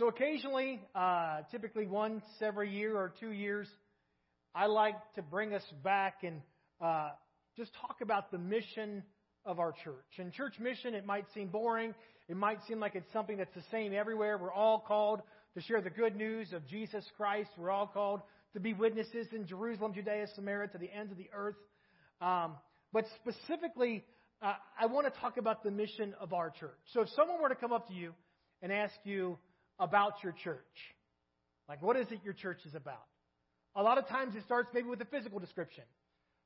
So occasionally, uh, typically once every year or two years, I like to bring us back and uh, just talk about the mission of our church. And church mission, it might seem boring. It might seem like it's something that's the same everywhere. We're all called to share the good news of Jesus Christ. We're all called to be witnesses in Jerusalem, Judea, Samaria, to the ends of the earth. Um, but specifically, uh, I want to talk about the mission of our church. So if someone were to come up to you and ask you about your church, like what is it your church is about? A lot of times it starts maybe with a physical description.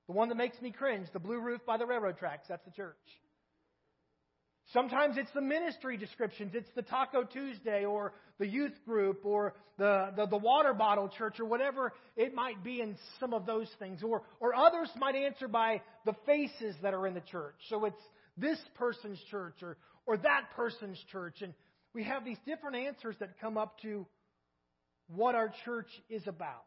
The one that makes me cringe, the blue roof by the railroad tracks, that's the church. Sometimes it's the ministry descriptions. It's the Taco Tuesday or the youth group or the, the, the, water bottle church or whatever it might be in some of those things. Or, or others might answer by the faces that are in the church. So it's this person's church or, or that person's church. And we have these different answers that come up to what our church is about.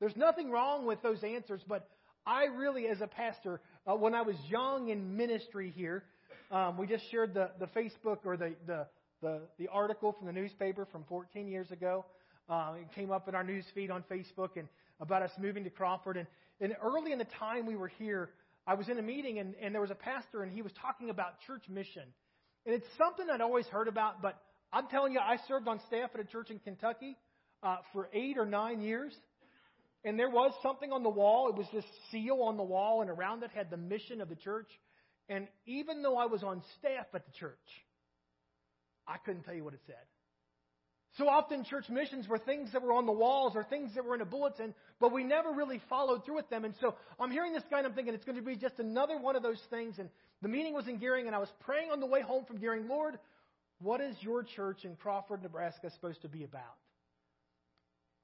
There's nothing wrong with those answers, but I really, as a pastor, uh, when I was young in ministry here, um, we just shared the, the Facebook or the, the, the, the article from the newspaper from 14 years ago. Uh, it came up in our news feed on Facebook and about us moving to Crawford. And, and early in the time we were here, I was in a meeting and, and there was a pastor and he was talking about church mission. And it's something I'd always heard about, but I'm telling you, I served on staff at a church in Kentucky uh, for eight or nine years. And there was something on the wall. It was this seal on the wall, and around it had the mission of the church. And even though I was on staff at the church, I couldn't tell you what it said. So often, church missions were things that were on the walls or things that were in a bulletin, but we never really followed through with them. And so I'm hearing this guy and I'm thinking it's going to be just another one of those things. And the meeting was in Gering, and I was praying on the way home from Gering, Lord, what is your church in Crawford, Nebraska supposed to be about?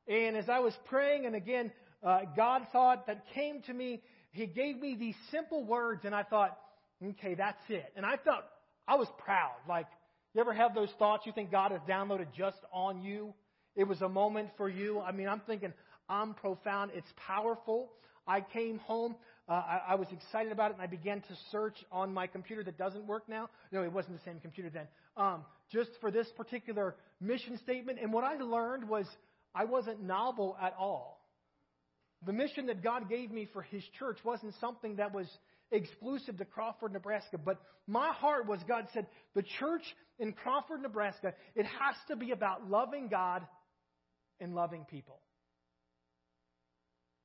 And as I was praying, and again, uh, God thought that came to me, He gave me these simple words, and I thought, Okay, that's it. And I felt, I was proud. Like, you ever have those thoughts you think God has downloaded just on you? It was a moment for you. I mean, I'm thinking, I'm profound. It's powerful. I came home. Uh, I, I was excited about it, and I began to search on my computer that doesn't work now. No, it wasn't the same computer then. Um, just for this particular mission statement. And what I learned was I wasn't novel at all. The mission that God gave me for His church wasn't something that was exclusive to Crawford, Nebraska. But my heart was God said, the church in Crawford, Nebraska, it has to be about loving God and loving people.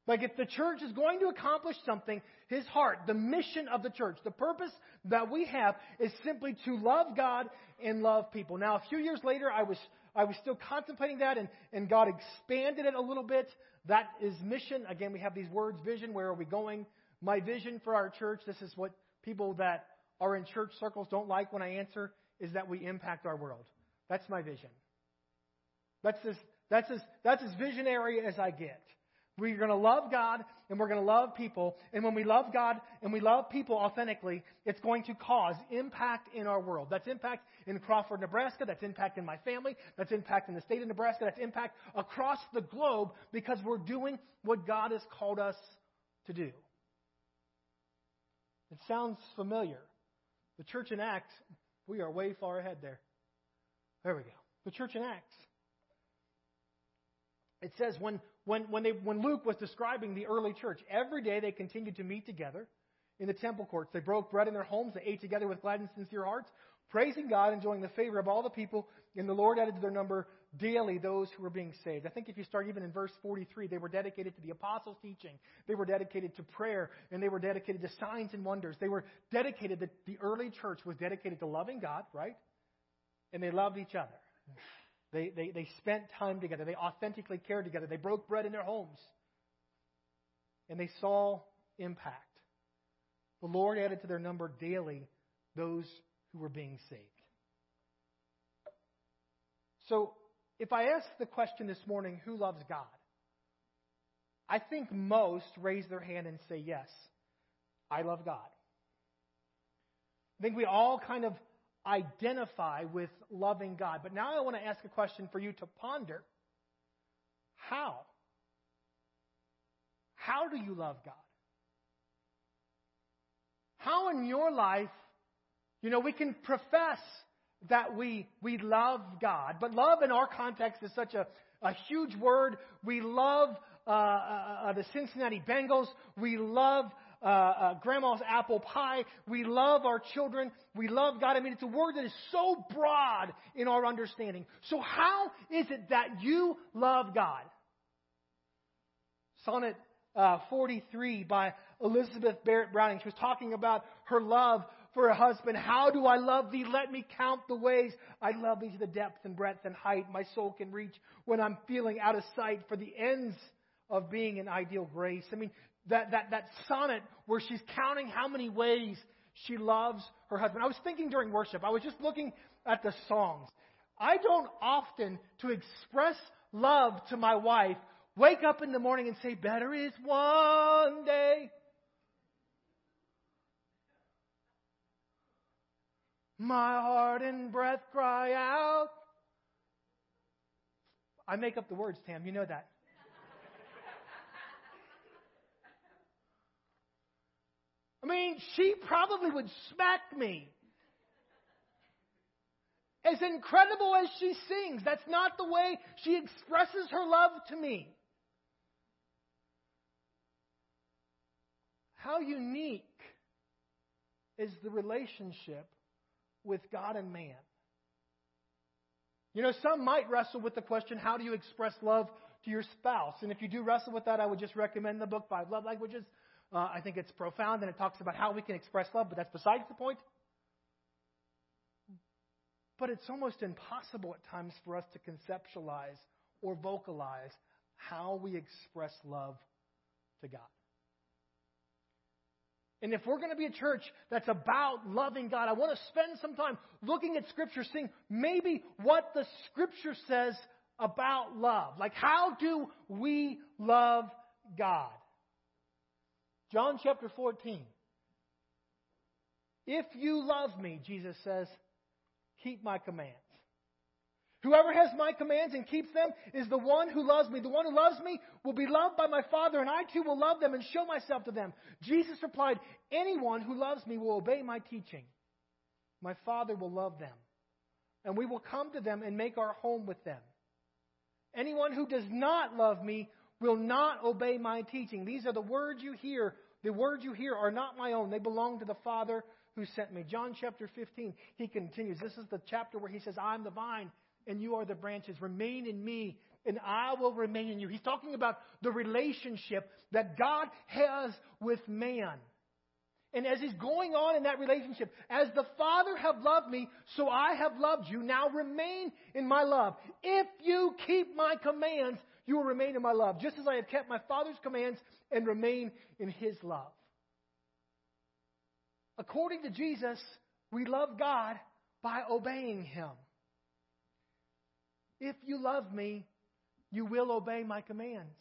Like if the church is going to accomplish something, his heart, the mission of the church, the purpose that we have is simply to love God and love people. Now, a few years later, I was I was still contemplating that, and, and God expanded it a little bit. That is mission. Again, we have these words, vision. Where are we going? My vision for our church, this is what people that are in church circles don't like when I answer, is that we impact our world. That's my vision. That's as, that's as, that's as visionary as I get. We're going to love God and we're going to love people. And when we love God and we love people authentically, it's going to cause impact in our world. That's impact in Crawford, Nebraska. That's impact in my family. That's impact in the state of Nebraska. That's impact across the globe because we're doing what God has called us to do. It sounds familiar. The church in Acts, we are way far ahead there. There we go. The church in Acts. It says when, when, when, they, when Luke was describing the early church, every day they continued to meet together in the temple courts. They broke bread in their homes. They ate together with glad and sincere hearts, praising God, enjoying the favor of all the people. And the Lord added to their number daily those who were being saved. I think if you start even in verse 43, they were dedicated to the apostles' teaching. They were dedicated to prayer, and they were dedicated to signs and wonders. They were dedicated, the, the early church was dedicated to loving God, right? And they loved each other. They, they, they spent time together. They authentically cared together. They broke bread in their homes. And they saw impact. The Lord added to their number daily those who were being saved. So, if I ask the question this morning, who loves God? I think most raise their hand and say, yes, I love God. I think we all kind of identify with loving God. But now I want to ask a question for you to ponder. How? How do you love God? How in your life, you know, we can profess that we, we love God. But love in our context is such a, a huge word. We love uh, uh, uh the Cincinnati Bengals. We love uh, uh, grandma's apple pie. We love our children. We love God. I mean, it's a word that is so broad in our understanding. So, how is it that you love God? Sonnet uh, 43 by Elizabeth Barrett Browning. She was talking about her love for her husband. How do I love thee? Let me count the ways. I love thee to the depth and breadth and height my soul can reach when I'm feeling out of sight for the ends of being an ideal grace. I mean, that, that, that sonnet where she's counting how many ways she loves her husband. I was thinking during worship, I was just looking at the songs. I don't often, to express love to my wife, wake up in the morning and say, Better is one day. My heart and breath cry out. I make up the words, Tam. You know that. I mean, she probably would smack me. As incredible as she sings, that's not the way she expresses her love to me. How unique is the relationship with God and man? You know, some might wrestle with the question how do you express love to your spouse? And if you do wrestle with that, I would just recommend the book Five Love Languages. Uh, I think it's profound and it talks about how we can express love, but that's besides the point. But it's almost impossible at times for us to conceptualize or vocalize how we express love to God. And if we're going to be a church that's about loving God, I want to spend some time looking at Scripture, seeing maybe what the Scripture says about love. Like, how do we love God? John chapter 14. If you love me, Jesus says, keep my commands. Whoever has my commands and keeps them is the one who loves me. The one who loves me will be loved by my Father, and I too will love them and show myself to them. Jesus replied, Anyone who loves me will obey my teaching. My Father will love them, and we will come to them and make our home with them. Anyone who does not love me will not obey my teaching. These are the words you hear. The words you hear are not my own, they belong to the Father who sent me. John chapter 15, he continues. This is the chapter where he says, I'm the vine and you are the branches. Remain in me and I will remain in you. He's talking about the relationship that God has with man. And as he's going on in that relationship, as the Father have loved me, so I have loved you. Now remain in my love. If you keep my commands, you will remain in my love, just as I have kept my Father's commands and remain in his love. According to Jesus, we love God by obeying him. If you love me, you will obey my commands.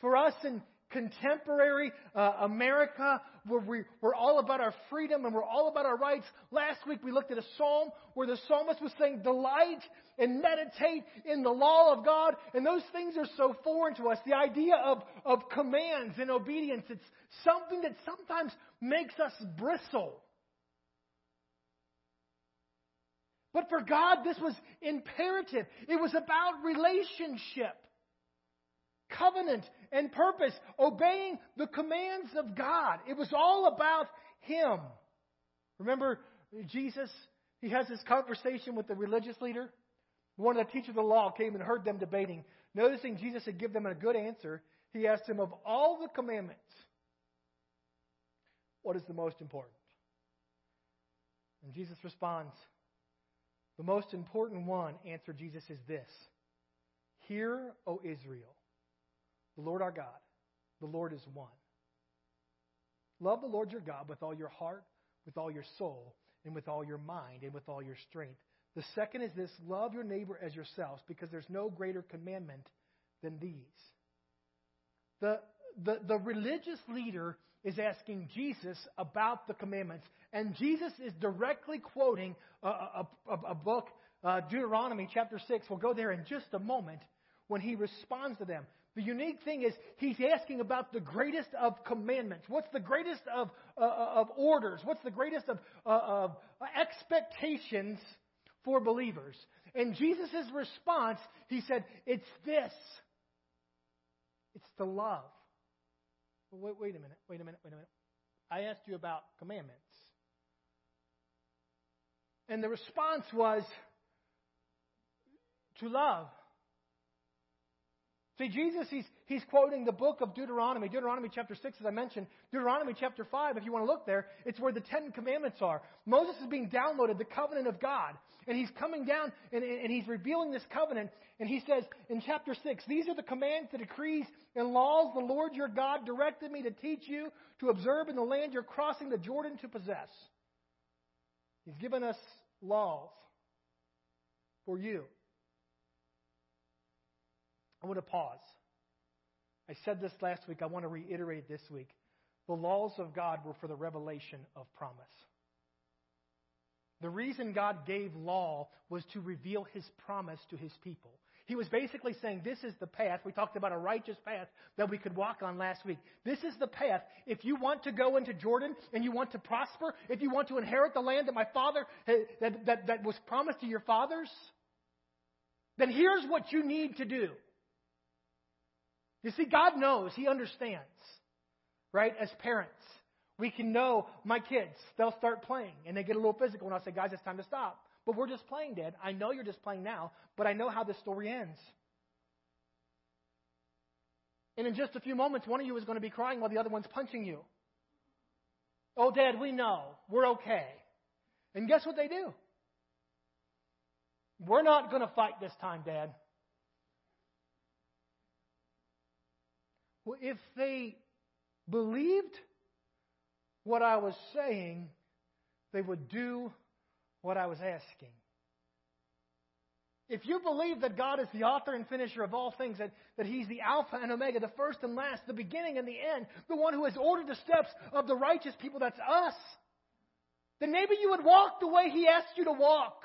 For us in contemporary uh, America, where we, we're all about our freedom and we're all about our rights. Last week we looked at a psalm where the psalmist was saying, Delight and meditate in the law of God. And those things are so foreign to us. The idea of, of commands and obedience, it's something that sometimes makes us bristle. But for God, this was imperative. It was about relationship covenant and purpose, obeying the commands of God. It was all about Him. Remember, Jesus, he has this conversation with the religious leader. One of the teachers of the law came and heard them debating. Noticing Jesus had given them a good answer, he asked him, Of all the commandments, what is the most important? And Jesus responds, The most important one, answered Jesus, is this Hear, O Israel. The Lord our God, the Lord is one. Love the Lord your God with all your heart, with all your soul, and with all your mind, and with all your strength. The second is this love your neighbor as yourselves, because there's no greater commandment than these. The, the, the religious leader is asking Jesus about the commandments, and Jesus is directly quoting a, a, a, a book, uh, Deuteronomy chapter 6. We'll go there in just a moment when he responds to them. The unique thing is he's asking about the greatest of commandments. What's the greatest of, uh, uh, of orders? What's the greatest of, uh, of expectations for believers. And Jesus' response, he said, It's this. It's the love. Wait, wait a minute, wait a minute, wait a minute. I asked you about commandments. And the response was to love. See, Jesus, he's, he's quoting the book of Deuteronomy, Deuteronomy chapter 6, as I mentioned. Deuteronomy chapter 5, if you want to look there, it's where the Ten Commandments are. Moses is being downloaded the covenant of God. And he's coming down and, and he's revealing this covenant. And he says in chapter 6, These are the commands, the decrees, and laws the Lord your God directed me to teach you to observe in the land you're crossing the Jordan to possess. He's given us laws for you. I want to pause. I said this last week. I want to reiterate this week. The laws of God were for the revelation of promise. The reason God gave law was to reveal his promise to his people. He was basically saying, This is the path. We talked about a righteous path that we could walk on last week. This is the path. If you want to go into Jordan and you want to prosper, if you want to inherit the land that my father, that, that, that was promised to your fathers, then here's what you need to do. You see, God knows, He understands, right? As parents, we can know my kids, they'll start playing and they get a little physical, and I'll say, guys, it's time to stop. But we're just playing, Dad. I know you're just playing now, but I know how this story ends. And in just a few moments, one of you is going to be crying while the other one's punching you. Oh, Dad, we know. We're okay. And guess what they do? We're not going to fight this time, Dad. Well, if they believed what I was saying, they would do what I was asking. If you believe that God is the author and finisher of all things, that, that He's the Alpha and Omega, the first and last, the beginning and the end, the one who has ordered the steps of the righteous people, that's us, then maybe you would walk the way He asked you to walk.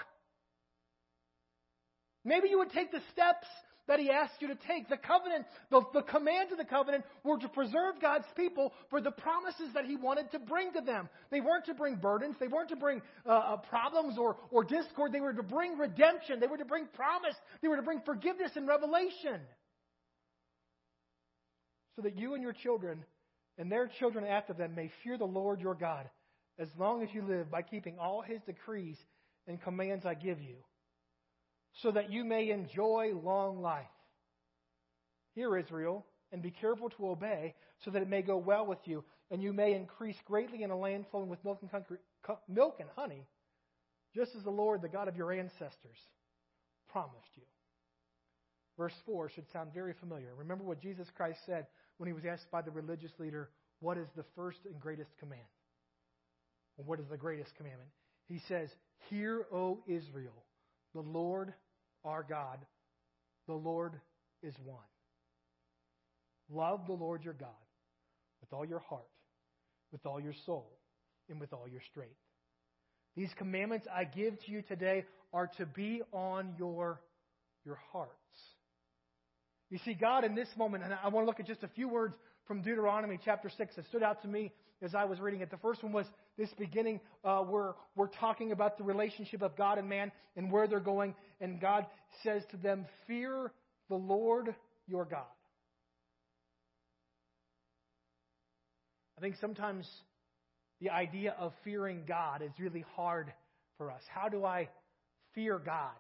Maybe you would take the steps that he asked you to take. The covenant, the, the commands of the covenant were to preserve God's people for the promises that he wanted to bring to them. They weren't to bring burdens. They weren't to bring uh, uh, problems or, or discord. They were to bring redemption. They were to bring promise. They were to bring forgiveness and revelation. So that you and your children and their children after them may fear the Lord your God as long as you live by keeping all his decrees and commands I give you so that you may enjoy long life. Hear, Israel, and be careful to obey, so that it may go well with you, and you may increase greatly in a land flowing with milk and, milk and honey, just as the Lord, the God of your ancestors, promised you. Verse 4 should sound very familiar. Remember what Jesus Christ said when he was asked by the religious leader, What is the first and greatest command? What is the greatest commandment? He says, Hear, O Israel, the Lord our God, the Lord is one. Love the Lord your God with all your heart, with all your soul, and with all your strength. These commandments I give to you today are to be on your, your hearts. You see, God in this moment, and I want to look at just a few words from Deuteronomy chapter 6 that stood out to me as I was reading it. The first one was this beginning uh, where we're talking about the relationship of God and man and where they're going. And God says to them, Fear the Lord your God. I think sometimes the idea of fearing God is really hard for us. How do I fear God?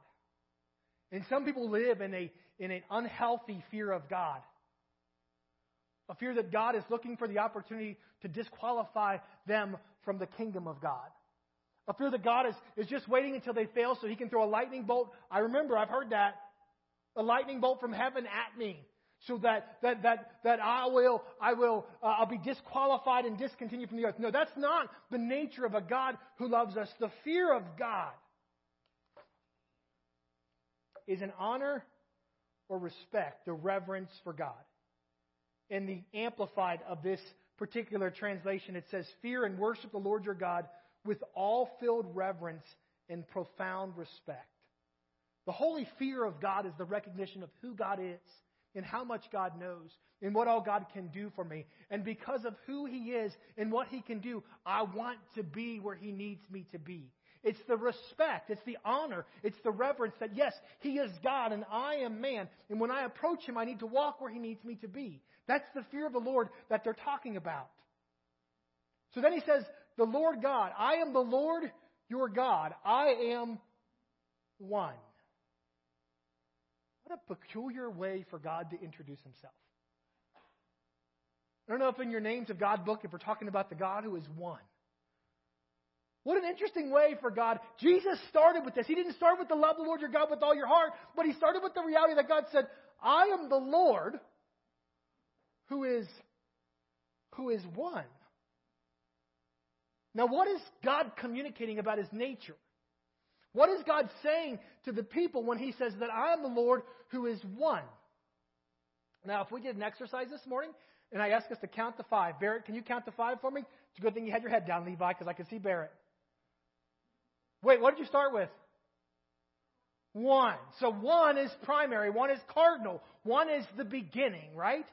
And some people live in a in an unhealthy fear of God. A fear that God is looking for the opportunity to disqualify them from the kingdom of God. A fear that God is, is just waiting until they fail so he can throw a lightning bolt. I remember, I've heard that. A lightning bolt from heaven at me. So that, that, that, that I will, I will, uh, I'll be disqualified and discontinued from the earth. No, that's not the nature of a God who loves us. The fear of God is an honor or respect, the reverence for God. In the Amplified of this particular translation, it says, Fear and worship the Lord your God with all filled reverence and profound respect. The holy fear of God is the recognition of who God is and how much God knows and what all God can do for me. And because of who He is and what He can do, I want to be where He needs me to be. It's the respect. It's the honor. It's the reverence that, yes, He is God and I am man. And when I approach Him, I need to walk where He needs me to be. That's the fear of the Lord that they're talking about. So then He says, The Lord God, I am the Lord your God. I am one. What a peculiar way for God to introduce Himself. I don't know if in your names of God book, if we're talking about the God who is one. What an interesting way for God. Jesus started with this. He didn't start with the love of the Lord your God with all your heart, but he started with the reality that God said, I am the Lord who is, who is one. Now, what is God communicating about his nature? What is God saying to the people when he says that I am the Lord who is one? Now, if we did an exercise this morning, and I ask us to count to five. Barrett, can you count to five for me? It's a good thing you had your head down, Levi, because I can see Barrett. Wait, what did you start with? One. So one is primary, one is cardinal, one is the beginning, right?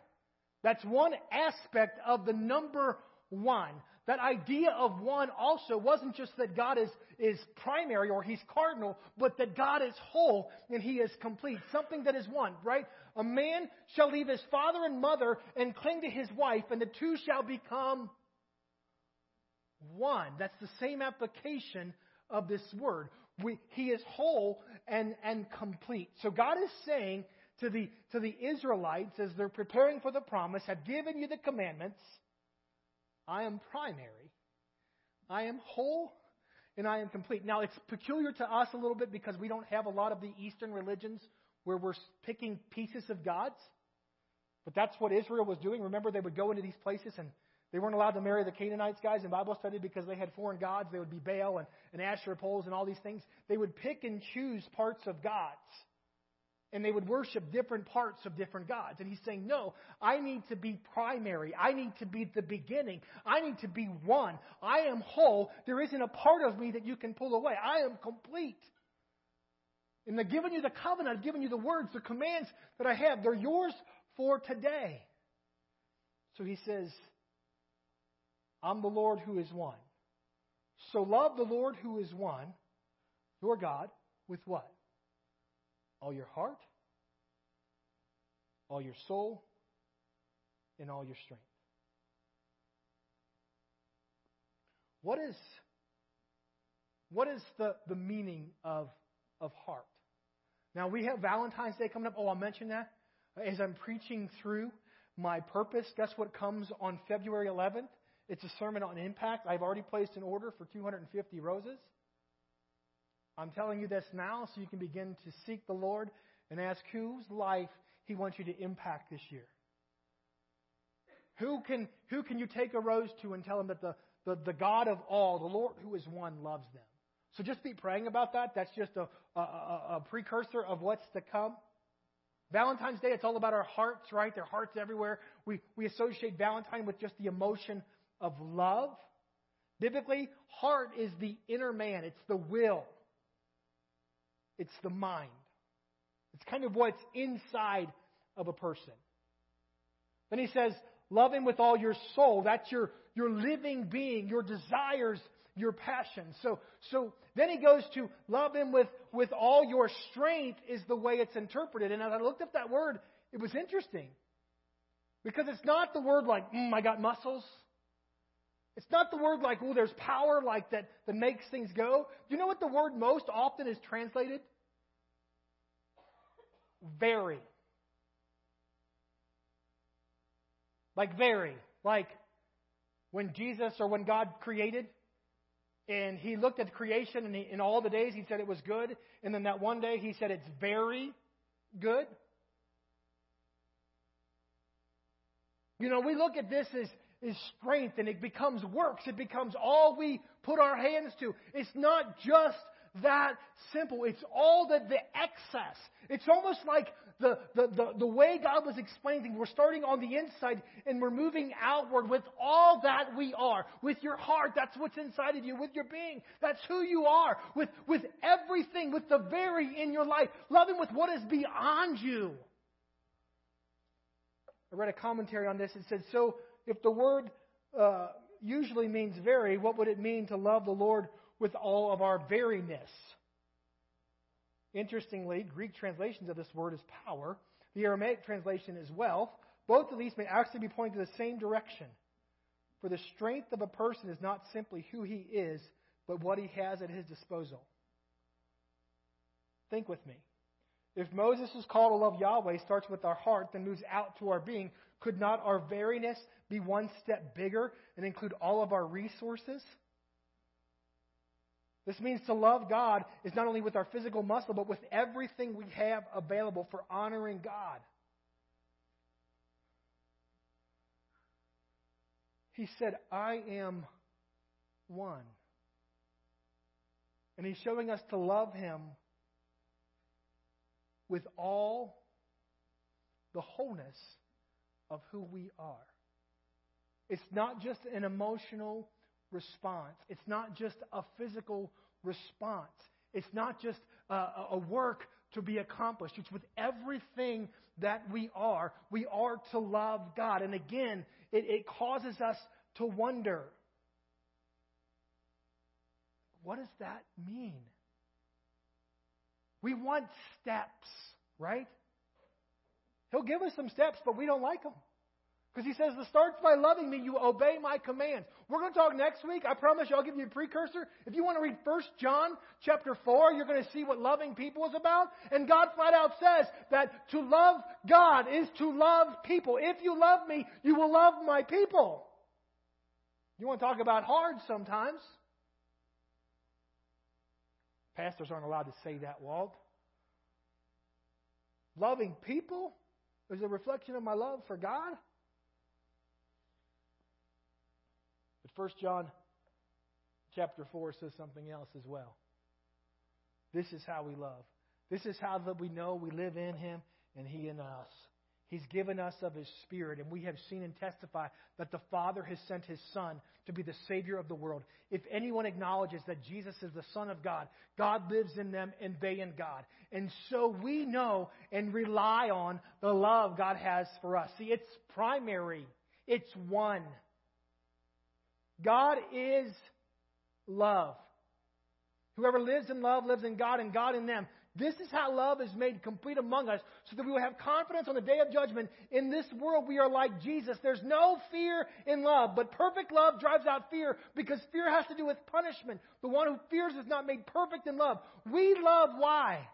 That's one aspect of the number one. That idea of one also wasn't just that God is, is primary or He's cardinal, but that God is whole and He is complete. Something that is one, right? A man shall leave his father and mother and cling to his wife, and the two shall become one. That's the same application of this word. We, he is whole and, and complete. So God is saying to the, to the Israelites as they're preparing for the promise, have given you the commandments. I am primary. I am whole and I am complete. Now, it's peculiar to us a little bit because we don't have a lot of the Eastern religions where we're picking pieces of gods. But that's what Israel was doing. Remember, they would go into these places and they weren't allowed to marry the Canaanites guys in Bible study because they had foreign gods. They would be Baal and, and Asherah poles and all these things. They would pick and choose parts of gods. And they would worship different parts of different gods. And he's saying, No, I need to be primary. I need to be the beginning. I need to be one. I am whole. There isn't a part of me that you can pull away. I am complete. And I've given you the covenant, I've given you the words, the commands that I have. They're yours for today. So he says, I'm the Lord who is one. So love the Lord who is one, your God, with what? All your heart, all your soul, and all your strength. What is, what is the, the meaning of, of heart? Now, we have Valentine's Day coming up. Oh, I'll mention that. As I'm preaching through my purpose, guess what comes on February 11th? It's a sermon on impact. I've already placed an order for 250 roses. I'm telling you this now so you can begin to seek the Lord and ask whose life He wants you to impact this year. Who can, who can you take a rose to and tell them that the, the, the God of all, the Lord who is one, loves them? So just be praying about that. That's just a, a, a, precursor of what's to come. Valentine's Day, it's all about our hearts, right? Their hearts everywhere. We, we associate Valentine with just the emotion of love. Biblically, heart is the inner man, it's the will, it's the mind. It's kind of what's inside of a person. Then he says, Love him with all your soul. That's your, your living being, your desires, your passions. So, so then he goes to love him with, with all your strength, is the way it's interpreted. And as I looked up that word, it was interesting. Because it's not the word like, mm, I got muscles. It's not the word like, oh, there's power like that that makes things go. Do you know what the word most often is translated? Very. Like very. Like when Jesus or when God created and he looked at the creation and he, in all the days he said it was good. And then that one day he said it's very good. You know, we look at this as is strength and it becomes works. It becomes all we put our hands to. It's not just that simple. It's all the, the excess. It's almost like the, the, the, the way God was explaining We're starting on the inside and we're moving outward with all that we are. With your heart, that's what's inside of you. With your being, that's who you are. With, with everything, with the very in your life. Loving with what is beyond you. I read a commentary on this. It said, So if the word uh, usually means very, what would it mean to love the Lord with all of our veriness. Interestingly, Greek translations of this word is power. The Aramaic translation is wealth. Both of these may actually be pointing to the same direction. For the strength of a person is not simply who he is, but what he has at his disposal. Think with me. If Moses' call to love Yahweh starts with our heart, then moves out to our being, could not our veriness be one step bigger and include all of our resources? This means to love God is not only with our physical muscle, but with everything we have available for honoring God. He said, I am one. And he's showing us to love him with all the wholeness of who we are. It's not just an emotional response, it's not just a physical response, it's not just a, a work to be accomplished. It's with everything that we are. We are to love God. And again, it, it causes us to wonder what does that mean? We want steps, right? He'll give us some steps, but we don't like them. Because he says, "The starts by loving me, you obey my commands. We're going to talk next week. I promise you, I'll give you a precursor. If you want to read 1 John chapter 4, you're going to see what loving people is about. And God flat out says that to love God is to love people. If you love me, you will love my people. You want to talk about hard sometimes. Pastors aren't allowed to say that, Walt. Loving people is a reflection of my love for God. But 1 John chapter 4 says something else as well. This is how we love. This is how that we know we live in Him and He in us. He's given us of His Spirit, and we have seen and testify that the Father has sent His Son to be the Savior of the world. If anyone acknowledges that Jesus is the Son of God, God lives in them and they in God. And so we know and rely on the love God has for us. See, it's primary, it's one. God is love. Whoever lives in love lives in God and God in them. This is how love is made complete among us so that we will have confidence on the day of judgment. In this world, we are like Jesus. There's no fear in love, but perfect love drives out fear because fear has to do with punishment. The one who fears is not made perfect in love. We love why?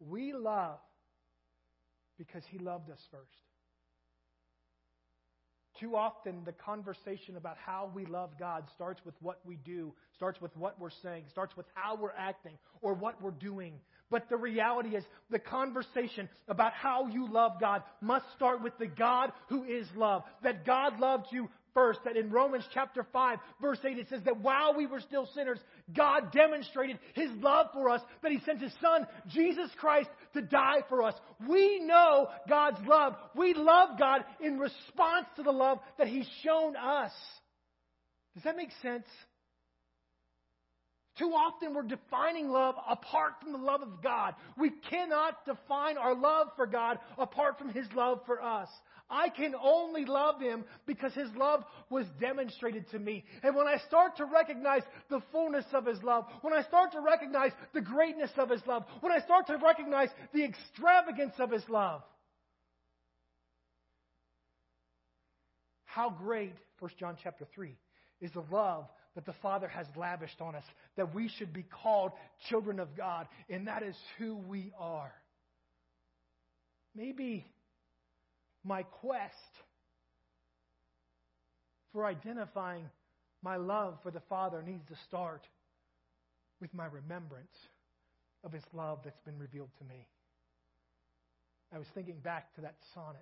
We love because he loved us first. Too often, the conversation about how we love God starts with what we do, starts with what we're saying, starts with how we're acting or what we're doing. But the reality is, the conversation about how you love God must start with the God who is love. That God loved you first. That in Romans chapter 5, verse 8, it says that while we were still sinners, God demonstrated His love for us, that He sent His Son, Jesus Christ, to die for us. We know God's love. We love God in response to the love that He's shown us. Does that make sense? Too often we're defining love apart from the love of God. We cannot define our love for God apart from His love for us. I can only love him because his love was demonstrated to me. And when I start to recognize the fullness of his love, when I start to recognize the greatness of his love, when I start to recognize the extravagance of his love, how great, 1 John chapter 3, is the love that the Father has lavished on us, that we should be called children of God, and that is who we are. Maybe my quest for identifying my love for the Father needs to start with my remembrance of His love that's been revealed to me. I was thinking back to that sonnet.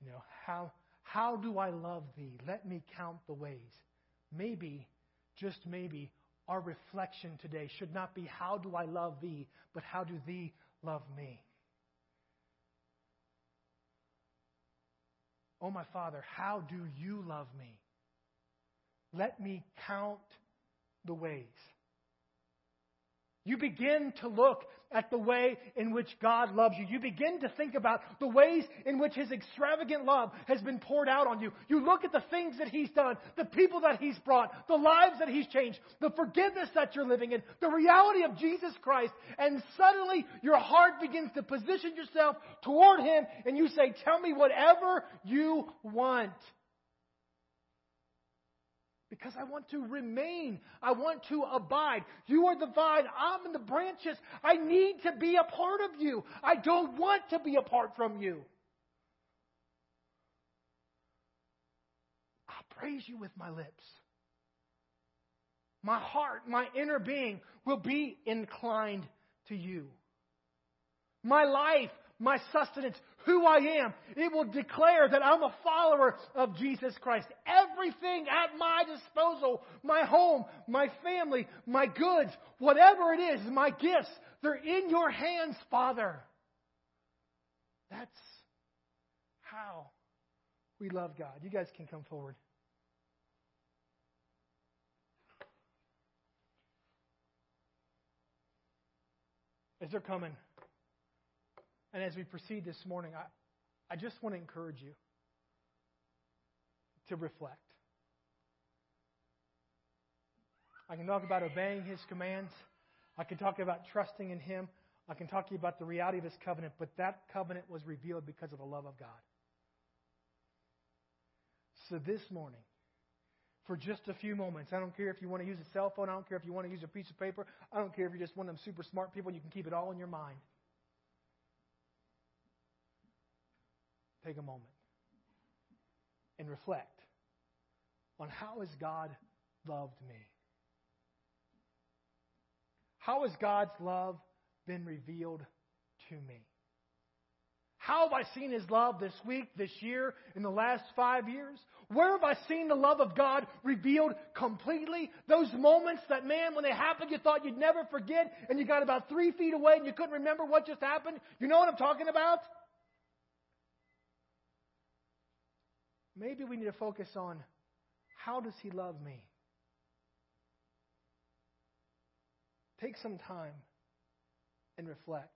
You know, how, how do I love thee? Let me count the ways. Maybe, just maybe, our reflection today should not be how do I love thee, but how do thee love me? Oh, my Father, how do you love me? Let me count the ways. You begin to look at the way in which God loves you. You begin to think about the ways in which His extravagant love has been poured out on you. You look at the things that He's done, the people that He's brought, the lives that He's changed, the forgiveness that you're living in, the reality of Jesus Christ, and suddenly your heart begins to position yourself toward Him and you say, Tell me whatever you want because I want to remain. I want to abide. You are the vine. I'm in the branches. I need to be a part of you. I don't want to be apart from you. I'll praise you with my lips. My heart, my inner being will be inclined to you. My life my sustenance, who I am. It will declare that I'm a follower of Jesus Christ. Everything at my disposal, my home, my family, my goods, whatever it is, my gifts, they're in your hands, Father. That's how we love God. You guys can come forward. As they're coming. And as we proceed this morning, I, I just want to encourage you to reflect. I can talk about obeying His commands. I can talk about trusting in Him. I can talk to you about the reality of His covenant, but that covenant was revealed because of the love of God. So this morning, for just a few moments, I don't care if you want to use a cell phone, I don't care if you want to use a piece of paper, I don't care if you're just one of them super smart people, you can keep it all in your mind. Take a moment and reflect on how has God loved me? How has God's love been revealed to me? How have I seen His love this week, this year, in the last five years? Where have I seen the love of God revealed completely? Those moments that, man, when they happened, you thought you'd never forget, and you got about three feet away and you couldn't remember what just happened? You know what I'm talking about? Maybe we need to focus on how does he love me? Take some time and reflect.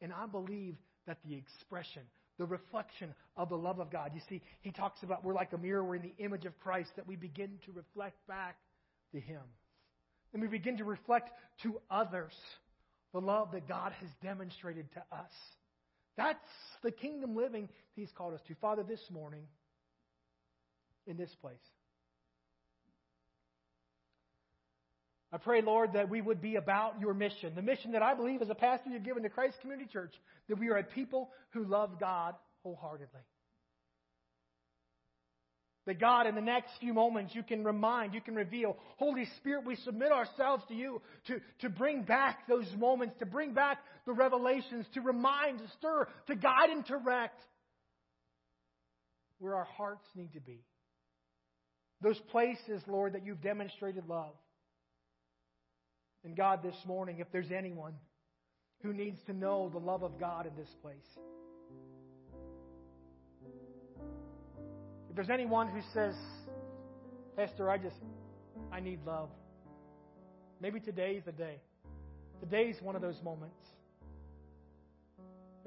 And I believe that the expression, the reflection of the love of God, you see, he talks about we're like a mirror, we're in the image of Christ, that we begin to reflect back to him. And we begin to reflect to others the love that God has demonstrated to us. That's the kingdom living he's called us to. Father, this morning, in this place. I pray, Lord, that we would be about your mission, the mission that I believe as a pastor you've given to Christ Community Church, that we are a people who love God wholeheartedly. That God, in the next few moments, you can remind, you can reveal. Holy Spirit, we submit ourselves to you to, to bring back those moments, to bring back the revelations, to remind, to stir, to guide and direct where our hearts need to be. Those places, Lord, that you've demonstrated love. And God, this morning, if there's anyone who needs to know the love of God in this place, if there's anyone who says, Pastor, I just, I need love, maybe today's the day. Today's one of those moments.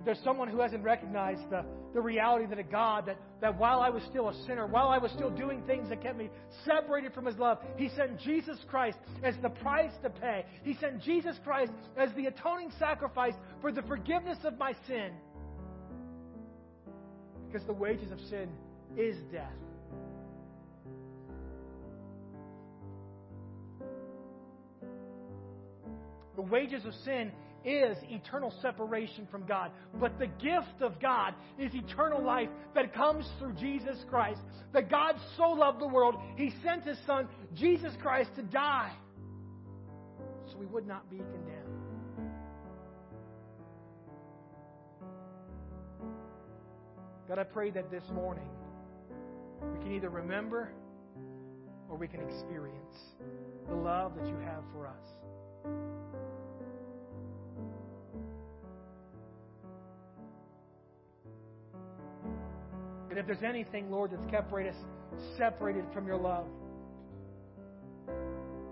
There's someone who hasn't recognized the, the reality that a God, that, that while I was still a sinner, while I was still doing things that kept me separated from His love, He sent Jesus Christ as the price to pay. He sent Jesus Christ as the atoning sacrifice for the forgiveness of my sin. Because the wages of sin is death. The wages of sin is eternal separation from God. But the gift of God is eternal life that comes through Jesus Christ. That God so loved the world, He sent His Son, Jesus Christ, to die so we would not be condemned. God, I pray that this morning we can either remember or we can experience the love that you have for us. And if there's anything, Lord, that's kept us separated from your love,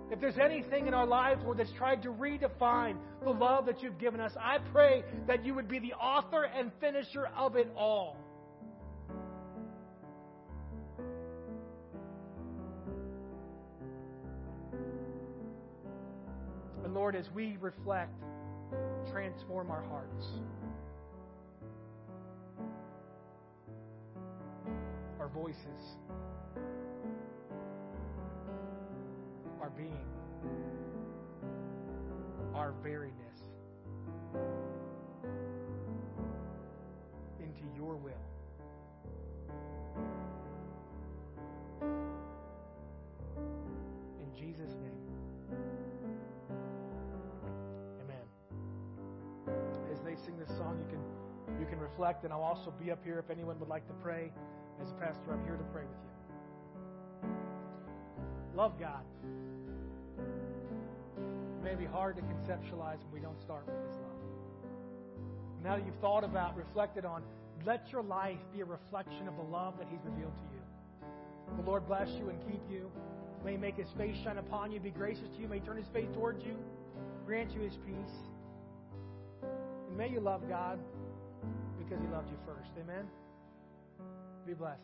if there's anything in our lives, Lord, that's tried to redefine the love that you've given us, I pray that you would be the author and finisher of it all. And Lord, as we reflect, transform our hearts. Voices. Our being. Our veriness. Into your will. In Jesus' name. Amen. As they sing this song, you can you can reflect, and I'll also be up here if anyone would like to pray. As a pastor, I'm here to pray with you. Love God. It may be hard to conceptualize when we don't start with His love. Now that you've thought about, reflected on, let your life be a reflection of the love that He's revealed to you. The Lord bless you and keep you. May He make His face shine upon you, be gracious to you, may He turn His face towards you, grant you His peace. And may you love God because He loved you first. Amen? Be blessed.